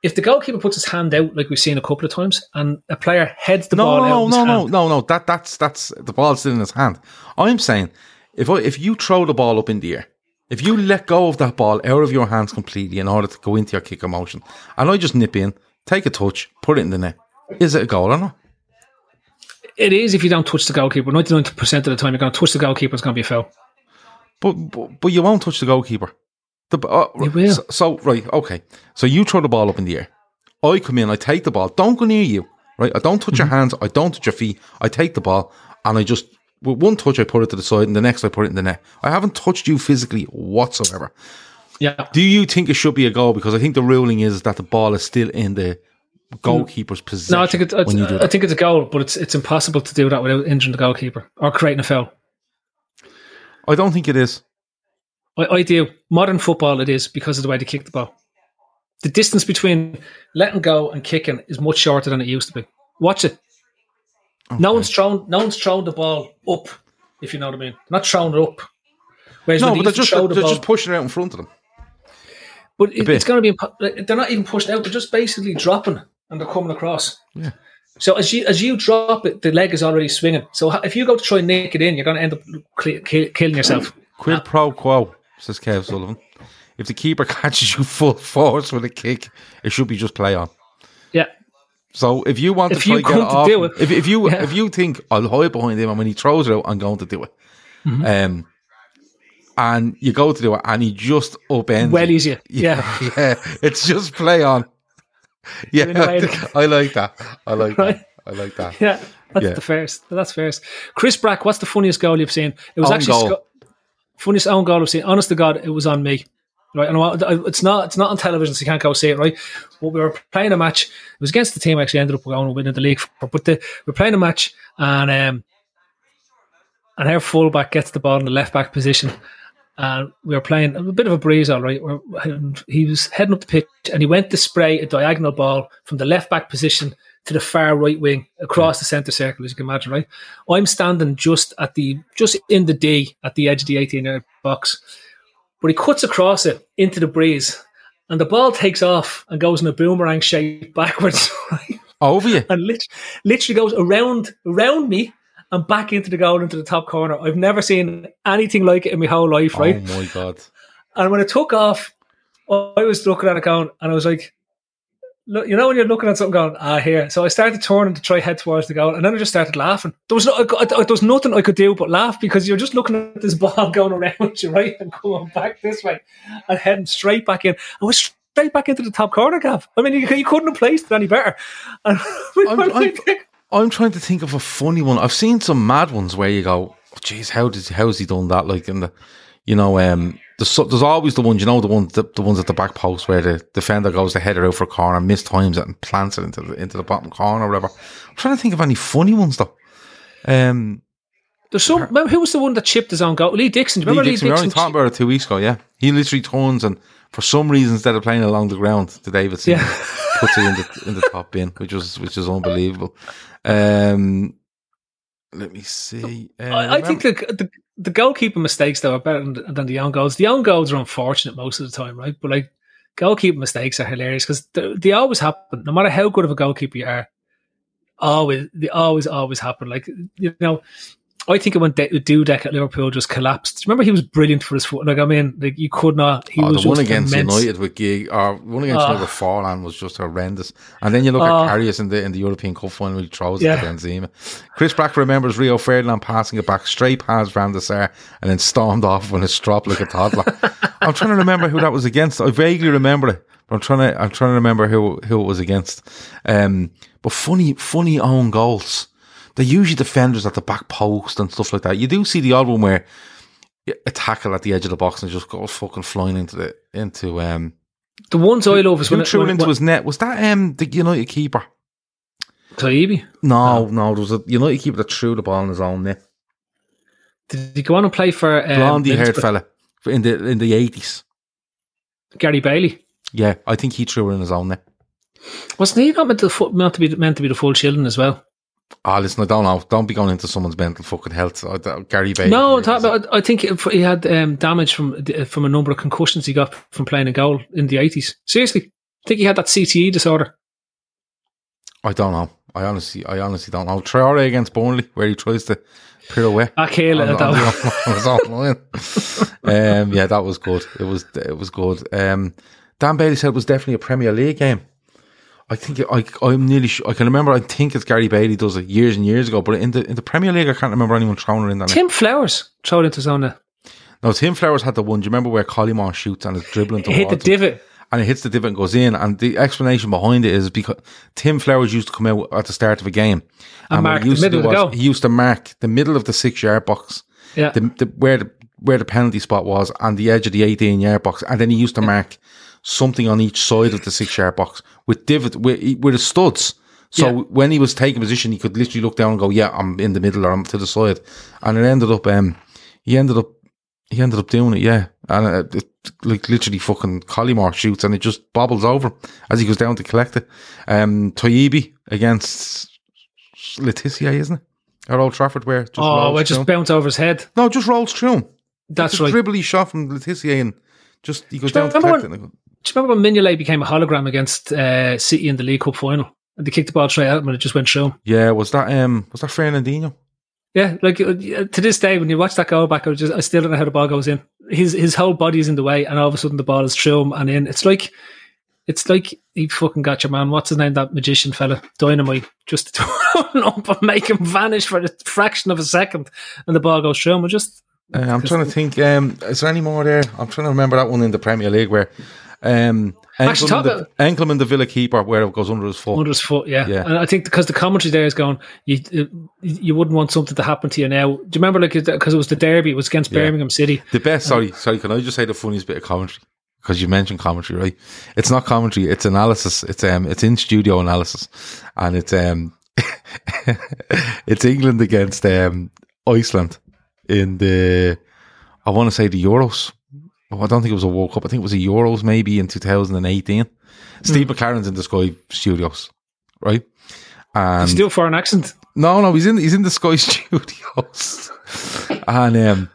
If the goalkeeper puts his hand out like we've seen a couple of times and a player heads the No, ball no, out, no, no, no, no, no. That that's that's the ball's still in his hand. I'm saying if I, if you throw the ball up in the air, if you let go of that ball out of your hands completely in order to go into your kick motion, and I just nip in, take a touch, put it in the net, is it a goal or not? it is if you don't touch the goalkeeper. Ninety nine percent of the time, you're going to touch the goalkeeper. It's going to be a foul. But but, but you won't touch the goalkeeper. The, uh, You will. So, so right, okay. So you throw the ball up in the air. I come in, I take the ball. Don't go near you. Right, I don't touch your Mm-hmm. hands. I don't touch your feet. I take the ball and I just with one touch I put it to the side, and the next I put it in the net. I haven't touched you physically whatsoever. Yeah, Do you think it should be a goal? Because I think the ruling is that the ball is still in the goalkeeper's possession. no, I think it's, it's when you do I think it's a goal, but it's it's impossible to do that without injuring the goalkeeper or creating a foul. I don't think it is. I, I do. Modern football, it is because of the way they kick the ball. The distance between letting go and kicking is much shorter than it used to be. Watch it. No one's thrown. No one's thrown the ball up. If you know what I mean, They're not throwing it up. Whereas No, but they they're just they're the ball, just pushing it out in front of them. but it, it's going to be. They're not even pushed out. They're just basically dropping and they're coming across. Yeah. So as you as you drop it, the leg is already swinging. So if you go to try and nick it in, you're going to end up cl- kill, killing yourself. Quid pro quo, says Kev Sullivan. If the keeper catches you full force with a kick, it should be just play on. So if you want If to try get it off, it, if, if you yeah. if you think I'll hide behind him and when he throws it out, I'm going to do it. Mm-hmm. Um, and you go to do it and he just upends. Well, easier. Yeah. yeah, it's just play on. Yeah, In a way that- I like that. I like Right. that. I like that. Yeah, that's Yeah. the first. That's first. Chris Brack, what's the funniest goal you've seen? It was Own actually funniest own goal I've seen. Honest to God, it was on me. Right, and I- it's not it's not on television, so you can't go see it. Right, but we were playing a match. It was against the team I actually ended up going and winning the league. For, but the, we we're playing a match, and um, and our fullback gets the ball in the left back position. And we were playing a bit of a breeze, all right. He was heading up the pitch, and he went to spray a diagonal ball from the left back position to the far right wing across the centre circle, as you can imagine, right? I'm standing just at the just in the D at the edge of the 18 yard box, but he cuts across it into the breeze, and the ball takes off and goes in a boomerang shape backwards, right? Over you. and lit- literally goes around around me and back into the goal into the top corner. I've never seen anything like it in my whole life, right? Oh my god. And when it took off, I was looking at it going, and I was like, look, you know, when you're looking at something going, ah, here. So I started turning to try head towards the goal, and then I just started laughing. There was no, I, there was nothing I could do but laugh because you're just looking at this ball going around you, right, and going back this way, and heading straight back in. I was straight back into the top corner, Gav. I mean, you, you couldn't have placed it any better. I'm- I'm- I'm trying to think of a funny one. I've seen some mad ones where you go, oh, how did how's he done that?" Like in the, you know, um, there's, there's always the ones, you know, the ones the, the ones at the back post where the defender goes to header out for a corner, mistimes it, and plants it into the into the bottom corner or whatever. I'm trying to think of any funny ones though. Um, There's some. Remember, who was the one that chipped his own goal? Lee Dixon. Do you Lee remember Lee Dixon, we Dixon? only talked about it two weeks ago. Yeah, he literally turns and for some reason instead of playing along the ground to Davidson, Yeah. puts it in the in the top bin, which was which is unbelievable. Um, let me see. Uh, I, I think the, the the goalkeeper mistakes though are better than, than the own goals. The own goals are unfortunate most of the time, right? But like goalkeeper mistakes are hilarious because they, they always happen. No matter how good of a goalkeeper you are, always they always always happen. Like you know, I think it when De- Dudek at Liverpool just collapsed. Remember, he was brilliant for his foot. Like I mean, like you could not. He Oh, was the one against immense. United with Gig, or one against Oh. United with Forlan was just horrendous. And then you look at Karius in the in the European Cup final, he throws Yeah. it to Benzema. Chris Brack remembers Rio Ferdinand passing it back straight past Van der Sar and then stormed off when it dropped like a toddler. I'm trying to remember who that was against. I vaguely remember it, but I'm trying to I'm trying to remember who who it was against. Um, but funny funny own goals. They're usually defenders at the back post and stuff like that. You do see the odd one where a tackle at the edge of the box and just goes fucking flying into the into um The ones I love is who when, threw when, it into when, his net. Was that um the United keeper? Taibi. No, no, there was a United keeper that threw the ball in his own net. Did he go on and play for um, Blondie haired fella in the in the eighties. Gary Bailey? Yeah, I think he threw it in his own net. Wasn't he not meant to, meant to be meant to be the full children as well? Ah, listen, I don't know. Don't be going into someone's mental fucking health. I Gary Bailey. No, I think he had um, damage from from a number of concussions he got from playing a goal in the 80s. Seriously, I think he had that CTE disorder. I don't know. I honestly, I honestly don't know. Traore against Burnley, where he tries to pirouette. Back heel on, at on that. on his own line. um, yeah, that was good. It was it was good. Um, Dan Bailey said it was definitely a Premier League game. I think I I'm nearly sure, I can remember. I think it's Gary Bailey does it years and years ago. But in the in the Premier League, I can't remember anyone throwing it in that. Tim Flowers thrown into own net. No, Tim Flowers had the one. Do you remember where Collymore shoots and it's dribbling He hit the divot. and it hits the divot and goes in. And the explanation behind it is because Tim Flowers used to come out at the start of a game And what mark he the used to middle of the goal. He used to mark the middle of the six yard box, Yeah. the, the where the where the penalty spot was, and the edge of the eighteen yard box, and then he used to mark something on each side of the six yard box with divot with with the studs. So Yeah. when he was taking position, he could literally look down and go, "Yeah, I'm in the middle or I'm to the side," and it ended up. Um, he ended up. He ended up doing it, yeah, and uh, it, like literally fucking Collymore shoots and it just bobbles over as he goes down to collect it. Um, Taibi against Le Tissier, isn't it? At Old Trafford, where just Oh, rolls I just through bounced over his head. no, it just rolls through him. That's It's a right. dribbly shot from Le Tissier and just he goes Do down to collect it. And I go, Do you remember when Mignolet became a hologram against uh, City in the League Cup final? And they kicked the ball straight him and it just went through. Yeah, was that um was that Fernandinho? Yeah, like uh, to this day, when you watch that goal back, I, just, I still don't know how the ball goes in. His his whole body is in the way, and all of a sudden the ball is through him and in. It's like it's like he fucking got your man. What's his name? That magician fella, Dynamo, just to up and make him vanish for a fraction of a second, and the ball goes through him. Just Uh, I'm trying to think. Um, is there any more there? I'm trying to remember that one in the Premier League where um Actually, Enckelman, the, about- Enckelman, the Villa keeper, where it goes under his foot. under his foot. Yeah, Yeah. and I think because the commentary there is going, you you wouldn't want something to happen to you now. Do you remember like because it was the derby, it was against Yeah. Birmingham City. The best, sorry, sorry, can I just say the funniest bit of commentary? Because you mentioned commentary, right? It's not commentary, it's analysis. It's um it's in studio analysis. And it's um it's England against um Iceland in the I wanna say the Euros. Oh, I don't think it was a World Cup, I think it was a Euros maybe in two thousand and eighteen. Steve McClaren's in the Sky Studios, right? And Still for an accent. no, no, he's in he's in the Sky Studios, and um,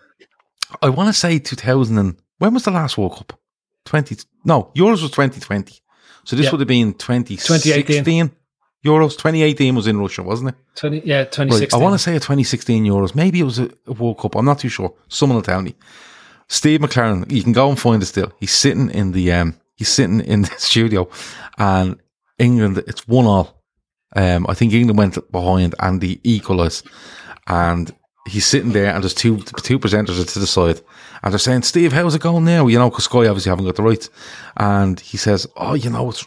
I want to say two thousand and when was the last World Cup? Twenty no, Euros was twenty twenty, so this Yeah. would have been twenty sixteen. Euros twenty eighteen was in Russia, wasn't it? 20, yeah, Right, 2016. I want to say a twenty sixteen Euros. Maybe it was a, a World Cup. I'm not too sure. Someone will tell me. Steve McClaren, you can go and find it still. He's sitting in the um, he's sitting in the studio, and England. It's one all. Um, I think England went behind and they equalised, and he's sitting there, and there's two two presenters are to the side, and they're saying, "Steve, how's it going now?" You know, because Sky obviously haven't got the rights, and he says, "Oh, you know, it's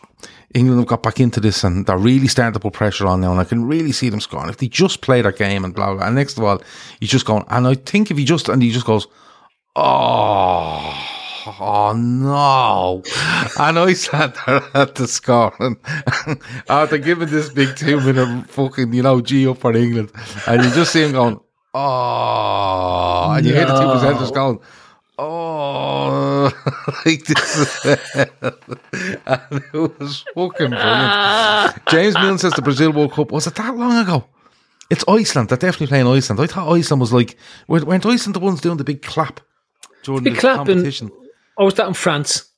England have got back into this, and they're really starting to put pressure on now, and I can really see them scoring if they just play their game and blah blah." And next of all, he's just going, and I think if he just and he just goes, "Oh." Oh no! And I sat there at the score and after giving this big two minute fucking, you know, G up for England, and you just see him going, oh, and you hear the two presenters going, oh, like this. and it was fucking brilliant. James Milne says the Brazil World Cup, was it that long ago? It's Iceland. They're definitely playing Iceland. I thought Iceland was like, weren't Iceland the ones doing the big clap during the in- competition? Or was that in France?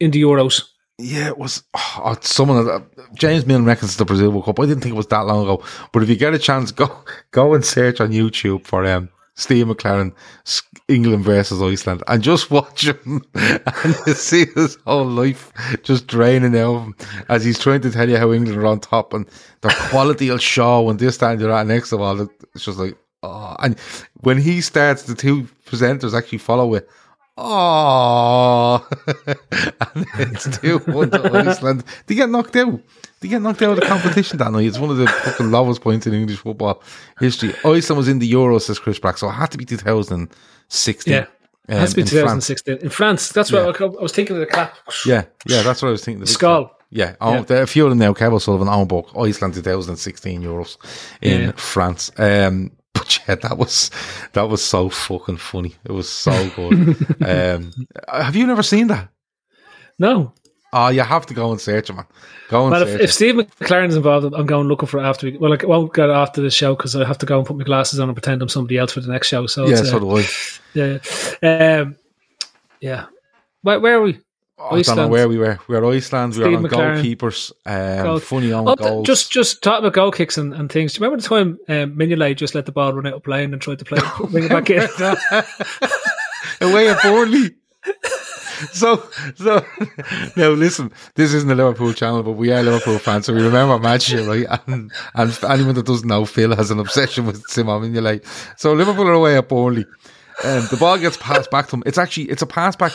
in the Euros. Yeah, it was oh, someone. Uh, James Milne reckons it's the Brazil World Cup. I didn't think it was that long ago. But if you get a chance, go go and search on YouTube for um, Steve McClaren England versus Iceland and just watch him and you see his whole life just draining out of him as he's trying to tell you how England are on top and their quality will show and this time you're at next of all. It's just like oh, and when he starts, the two presenters actually follow it oh, and it's 2 1 to Iceland. They get knocked out. They get knocked out of the competition that night. It's one of the fucking lowest points in English football history. Iceland was in the Euros, says Chris Brack, so it had to be 2016. Yeah. It has to be um, in 2016. France. In France, that's what yeah. I, was thinking of the clap. Yeah, yeah, that's what I was thinking. The skull. Yeah, oh, yeah. There, a few of them now. Kev Sullivan, own book, Iceland 2016 Euros in yeah. France. Um, yeah, that was that was so fucking funny. It was so good. um, have you never seen that? No. Oh, you have to go and search it, man. Go and search if, if Steve McClaren's involved, I'm going looking for it after. We, well, I won't get after the show because I have to go and put my glasses on and pretend I'm somebody else for the next show. So yeah, so do I. Yeah, um, yeah. Where, where are we? I don't know where we were. We were Iceland. Steve we were on McClaren. goalkeepers. Um, goal. Funny on oh, goals. Just, just talking about goal kicks and, and things. Do you remember the time um, Mignolet just let the ball run out of play and tried to play, bring it back in? Away at Burnley. so, so now listen. This isn't a Liverpool channel, but we are Liverpool fans, so we remember match here, right? And, and anyone that doesn't know, Phil has an obsession with Simon Mignolet. So Liverpool are away at Burnley. and the ball gets passed back to him. It's actually it's a pass back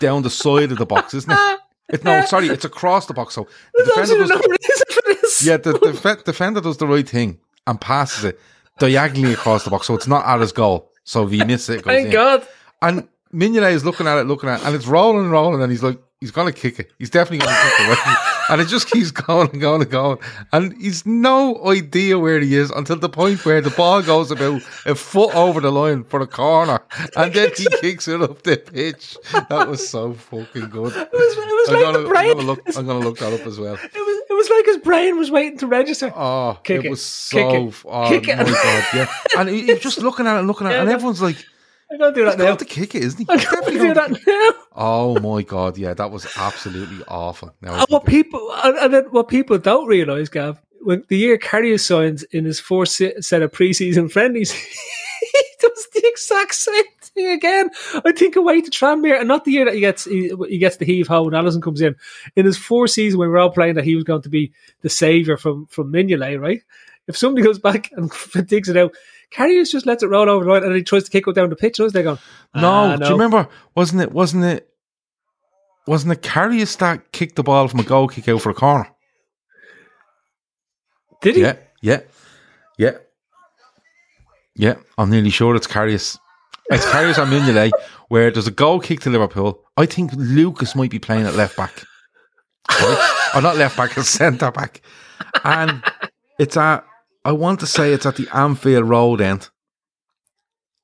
down the side of the box, isn't it? it no, sorry, it's across the box. So the defender does the, yeah, the, the defender does the right thing and passes it diagonally across the box, so it's not at his goal. So if he misses it, it Thank in. God. And Mignolet is looking at it, looking at it, and it's rolling and rolling, and he's like, he's gonna kick it. He's definitely gonna kick it. And it just keeps going and going and going. And he's no idea where he is until the point where the ball goes about a foot over the line for a corner, and then he kicks it up the pitch. That was so fucking good. It was, it was like gonna, the brain. I'm gonna, look, I'm gonna look that up as well. It was, it was like his brain was waiting to register. Oh, kick it, it was so. Kick it. Oh kick my it. god, yeah. And he, was just looking at it, and looking at it, and everyone's like I'm gonna do that He's now. to kick it, isn't he? I'm gonna do that now. Oh my god, yeah, that was absolutely awful. Now and what people and, then what people don't realise, Gav, when the year Karius signs in his fourth set of preseason friendlies, he does the exact same thing again. I think away to Tranmere, and not the year that he gets he, he gets the heave ho and Alisson comes in. In his fourth season, when we are all playing that he was going to be the saviour from from Mignolet, right? If somebody goes back and digs it out, Karius just lets it roll over the line and he tries to kick it down the pitch. And I was there going, no, ah, no. Do you remember? Wasn't it? Wasn't it? Wasn't it Karius that kicked the ball from a goal kick out for a corner? Did he? Yeah, yeah, yeah, yeah. I'm nearly sure it's Karius. It's Karius on Mignolet, where there's a goal kick to Liverpool. I think Lucas might be playing at left back. Right? or not left back, a centre back. And it's a I want to say it's at the Anfield Road end.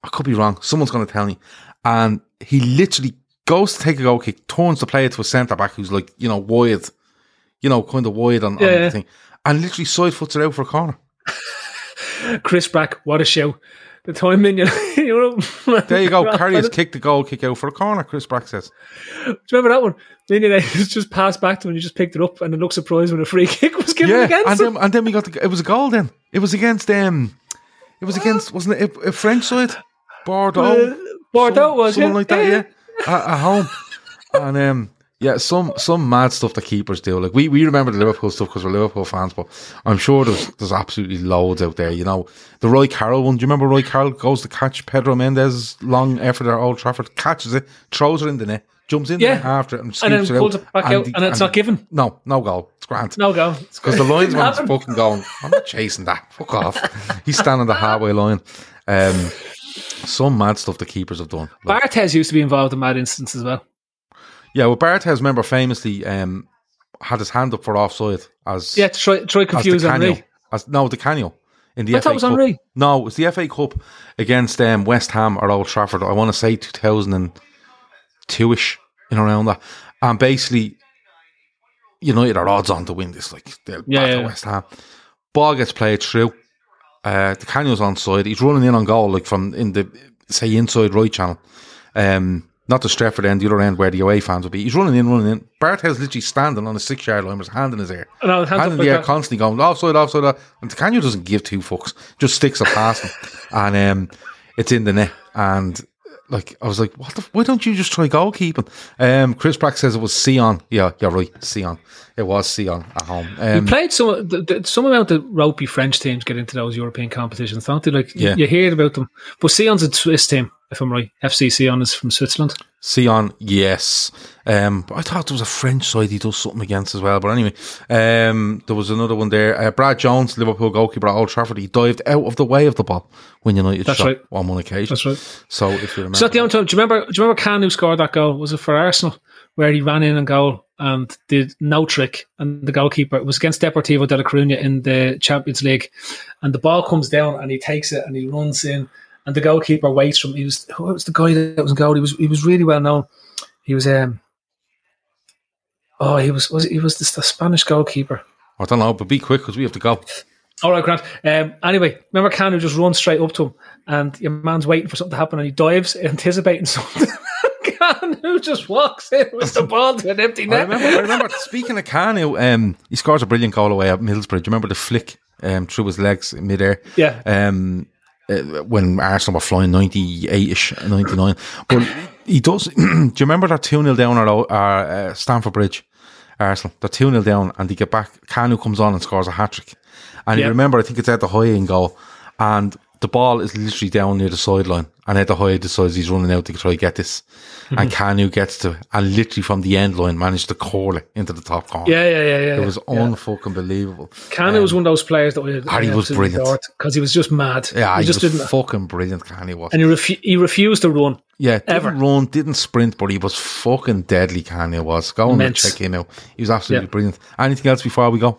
I could be wrong. Someone's going to tell me. And he literally goes to take a goal kick, turns the player to a centre back who's like, you know, wide, you know, kind of wide on, yeah, on the thing, and literally side foots it out for a corner. Chris Brack, what a show. The time in, you know. there you go. Karius kicked the goal kick out for a corner, Chris Brack says. Do you remember that one? Then Minion just passed back to him and he just picked it up and it looked surprised when a free kick was given yeah, against and him. Then, and then we got the, it was a goal then. It was against um, it was against wasn't it a, a French side, Bordeaux, uh, Bordeaux was something yeah. like that, yeah, at, at home, and um, yeah, some some mad stuff that keepers do. Like we, we remember the Liverpool stuff because we're Liverpool fans, but I'm sure there's there's absolutely loads out there. You know, the Roy Carroll one. Do you remember Roy Carroll goes to catch Pedro Mendes long effort at Old Trafford, catches it, throws it in the net, jumps in yeah. after it and, and then pulls it, back and out, the, and it's and not given. No, no goal. It's grand. No goal. Because the linesman's fucking going, I'm not chasing that. Fuck off. He's standing the halfway line. Um, some mad stuff the keepers have done. Like, Barthez used to be involved in mad instances as well. Yeah, well, Barthez, remember, famously um, had his hand up for offside as yeah, to try, try confuse Henry. As, no, Di Canio in the I FA it was Cup. Henry. No, it was the FA Cup against um, West Ham or Old Trafford. I want to say 2002 ish in around that. And basically, United are odds on to win this. Like they'll yeah, yeah. West Ham. Ball gets played through. Uh, Di Canio's on side. He's running in on goal, like from in the say inside right channel. Um, not the Stretford end, the other end where the away fans would be. He's running in, running in. Barthez's literally standing on a six yard line with his hand in his air. No, hands hand in the air, that. constantly going offside, offside, offside. And Canio doesn't give two fucks, just sticks a pass him. And um, it's in the net. And like, I was like, what the, why don't you just try goalkeeping? Um, Chris Brack says it was Sion. Yeah, you're right, Sion. It was Sion at home. Um, We played some the, the, some amount of ropey French teams get into those European competitions, don't they? Like Yeah. you, you hear about them, but Sion's a Swiss team, if I'm right. FC Sion is from Switzerland. Sion, yes. Um, but I thought there was a French side he does something against as well. But anyway, um, there was another one there. Uh, Brad Jones, Liverpool goalkeeper at Old Trafford, he dived out of the way of the ball when United That's shot right. on one occasion. That's right. So if you remember, So at the only time, do you remember? Do you remember Can who scored that goal? Was it for Arsenal where he ran in and goal and did no trick, and the goalkeeper it was against Deportivo de la Coruña in the Champions League, and the ball comes down and he takes it and he runs in, and the goalkeeper waits from. He was who was the guy that was in goal? He was he was really well known. He was um. Oh, he was was he was the, the Spanish goalkeeper. I don't know, but be quick because we have to go. All right, Grant. Um, anyway, remember Kanu just runs straight up to him, and your man's waiting for something to happen, and he dives, anticipating something. Kanu just walks in with the ball to an empty net. I remember, I remember speaking of Kanu, um, he scores a brilliant goal away at Middlesbrough. Do you remember the flick um, through his legs in midair? Yeah. Um, uh, when Arsenal were flying 98ish, 99. But he does. do you remember that 2 0 down at uh, uh, Stamford Bridge? Arsenal. They're 2 0 down and they get back. Kanu comes on and scores a hat trick. And you remember, I think it's at the high end goal. And the ball is literally down near the sideline. And the high decides he's running out to try to get this. And mm-hmm. Kanu gets to, it, and literally from the end line managed to curl it into the top corner. Yeah, yeah, yeah, yeah. It was unfucking believable. Kanu was um, one of those players that I, Harry was brilliant. because he was just mad. Yeah, he he just was didn't, fucking brilliant, Kanu was. and he, refu- he refused to run. Yeah, didn't Ever. run, didn't sprint, but he was fucking deadly. Kanu was. Go on and check him out. He was absolutely Yeah. brilliant. Anything else before we go?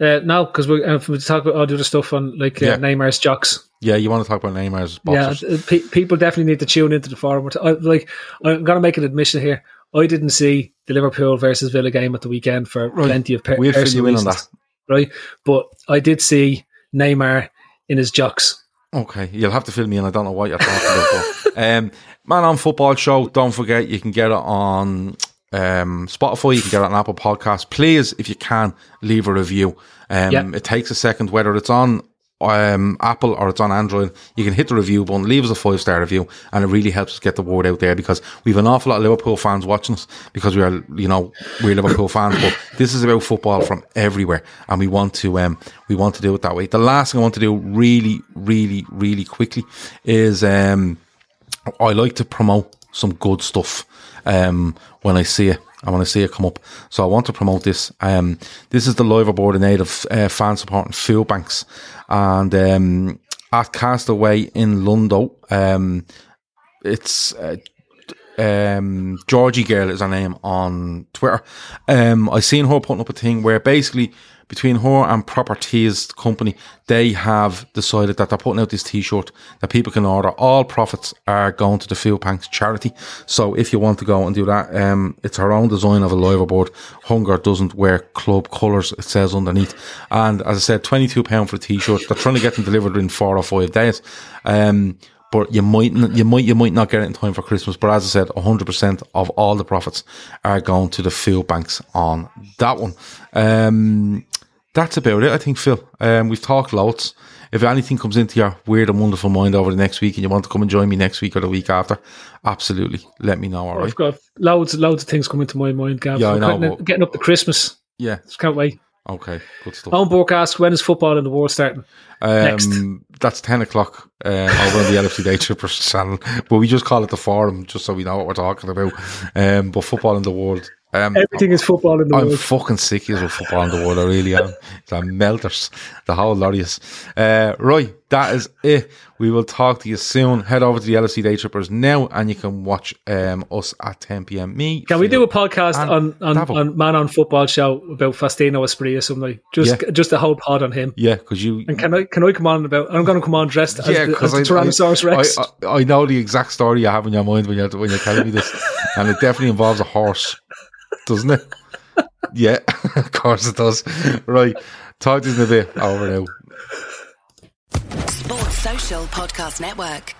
Uh, no, because we uh, talk about all the other stuff on like uh, Yeah. Neymar's jocks. Yeah, you want to talk about Neymar's boxers? Yeah, uh, pe- people definitely need to tune into the forum. I, like, I'm going to make an admission here. I didn't see the Liverpool versus Villa game at the weekend for Right. plenty of per- We'll personal you in on reasons, right? But I did see Neymar in his jocks. Okay, you'll have to fill me in. I don't know what you're talking about. But, um, Man on Football Show. Don't forget, you can get it on um, Spotify. You can get it on Apple Podcasts. Please, if you can, leave a review. Um, Yeah. It takes a second, whether it's on um, Apple or it's on Android. You can hit the review button, leave us a five star review, and it really helps us get the word out there because we've an awful lot of Liverpool fans watching us because we are, you know, we're Liverpool fans. But this is about football from everywhere, and we want to, um, we want to do it that way. The last thing I want to do, really, really, really quickly, is um, I like to promote some good stuff um, when I see it. I want to see it come up. So I want to promote this. Um, this is the Liver bird in aid of uh, fan support and fuel banks. And um, at Castaway in Lundo, um, it's uh, um, Georgie Girl is her name on Twitter. Um, I seen her putting up a thing where basically between her and Properties Company, they have decided that they're putting out this T-shirt that people can order. All profits are going to the Food Banks charity. So if you want to go and do that, um, it's her own design of a Liverbird. Hunger doesn't wear club colours. It says underneath. And as I said, twenty two pound for a T-shirt. They're trying to get them delivered in four or five days. Um, but you might you might you might not get it in time for Christmas. But as I said, hundred percent of all the profits are going to the food banks on that one. Um, that's about it, I think, Phil. Um, we've talked loads. If anything comes into your weird and wonderful mind over the next week, and you want to come and join me next week or the week after, absolutely, let me know. All right? I've got loads, loads of things coming to my mind, Gav. Yeah, I know, getting, but- getting up to Christmas. Yeah. Just can't wait. Okay. Good stuff. Burke asks, when is football in the world starting? next. Um, that's 10 o'clock uh, over on the LFC Day Trippers channel. But we just call it the forum just so we know what we're talking about. Um, but football in the world. Um, Everything is football in the I'm world. fucking sick of football in the world. I really am. The melters, the whole lot. Uh, right, that is it. We will talk to you soon. Head over to the LFC Day Trippers now, and you can watch um, us at 10 p.m. Me, Can we do a podcast on, on, on Man on Football show about Faustino Asprilla or something? Just Yeah. just a whole pod on him. Yeah, because you. And can I can I come on about? I'm going to come on dressed as, yeah, the, as the I, Tyrannosaurus Rex. I, I, I know the exact story you have in your mind when you're when you're telling me this, and it definitely involves a horse, doesn't it? Yeah, of course it does. Right, talk to you in a bit. Over now. Sports Social Podcast Network.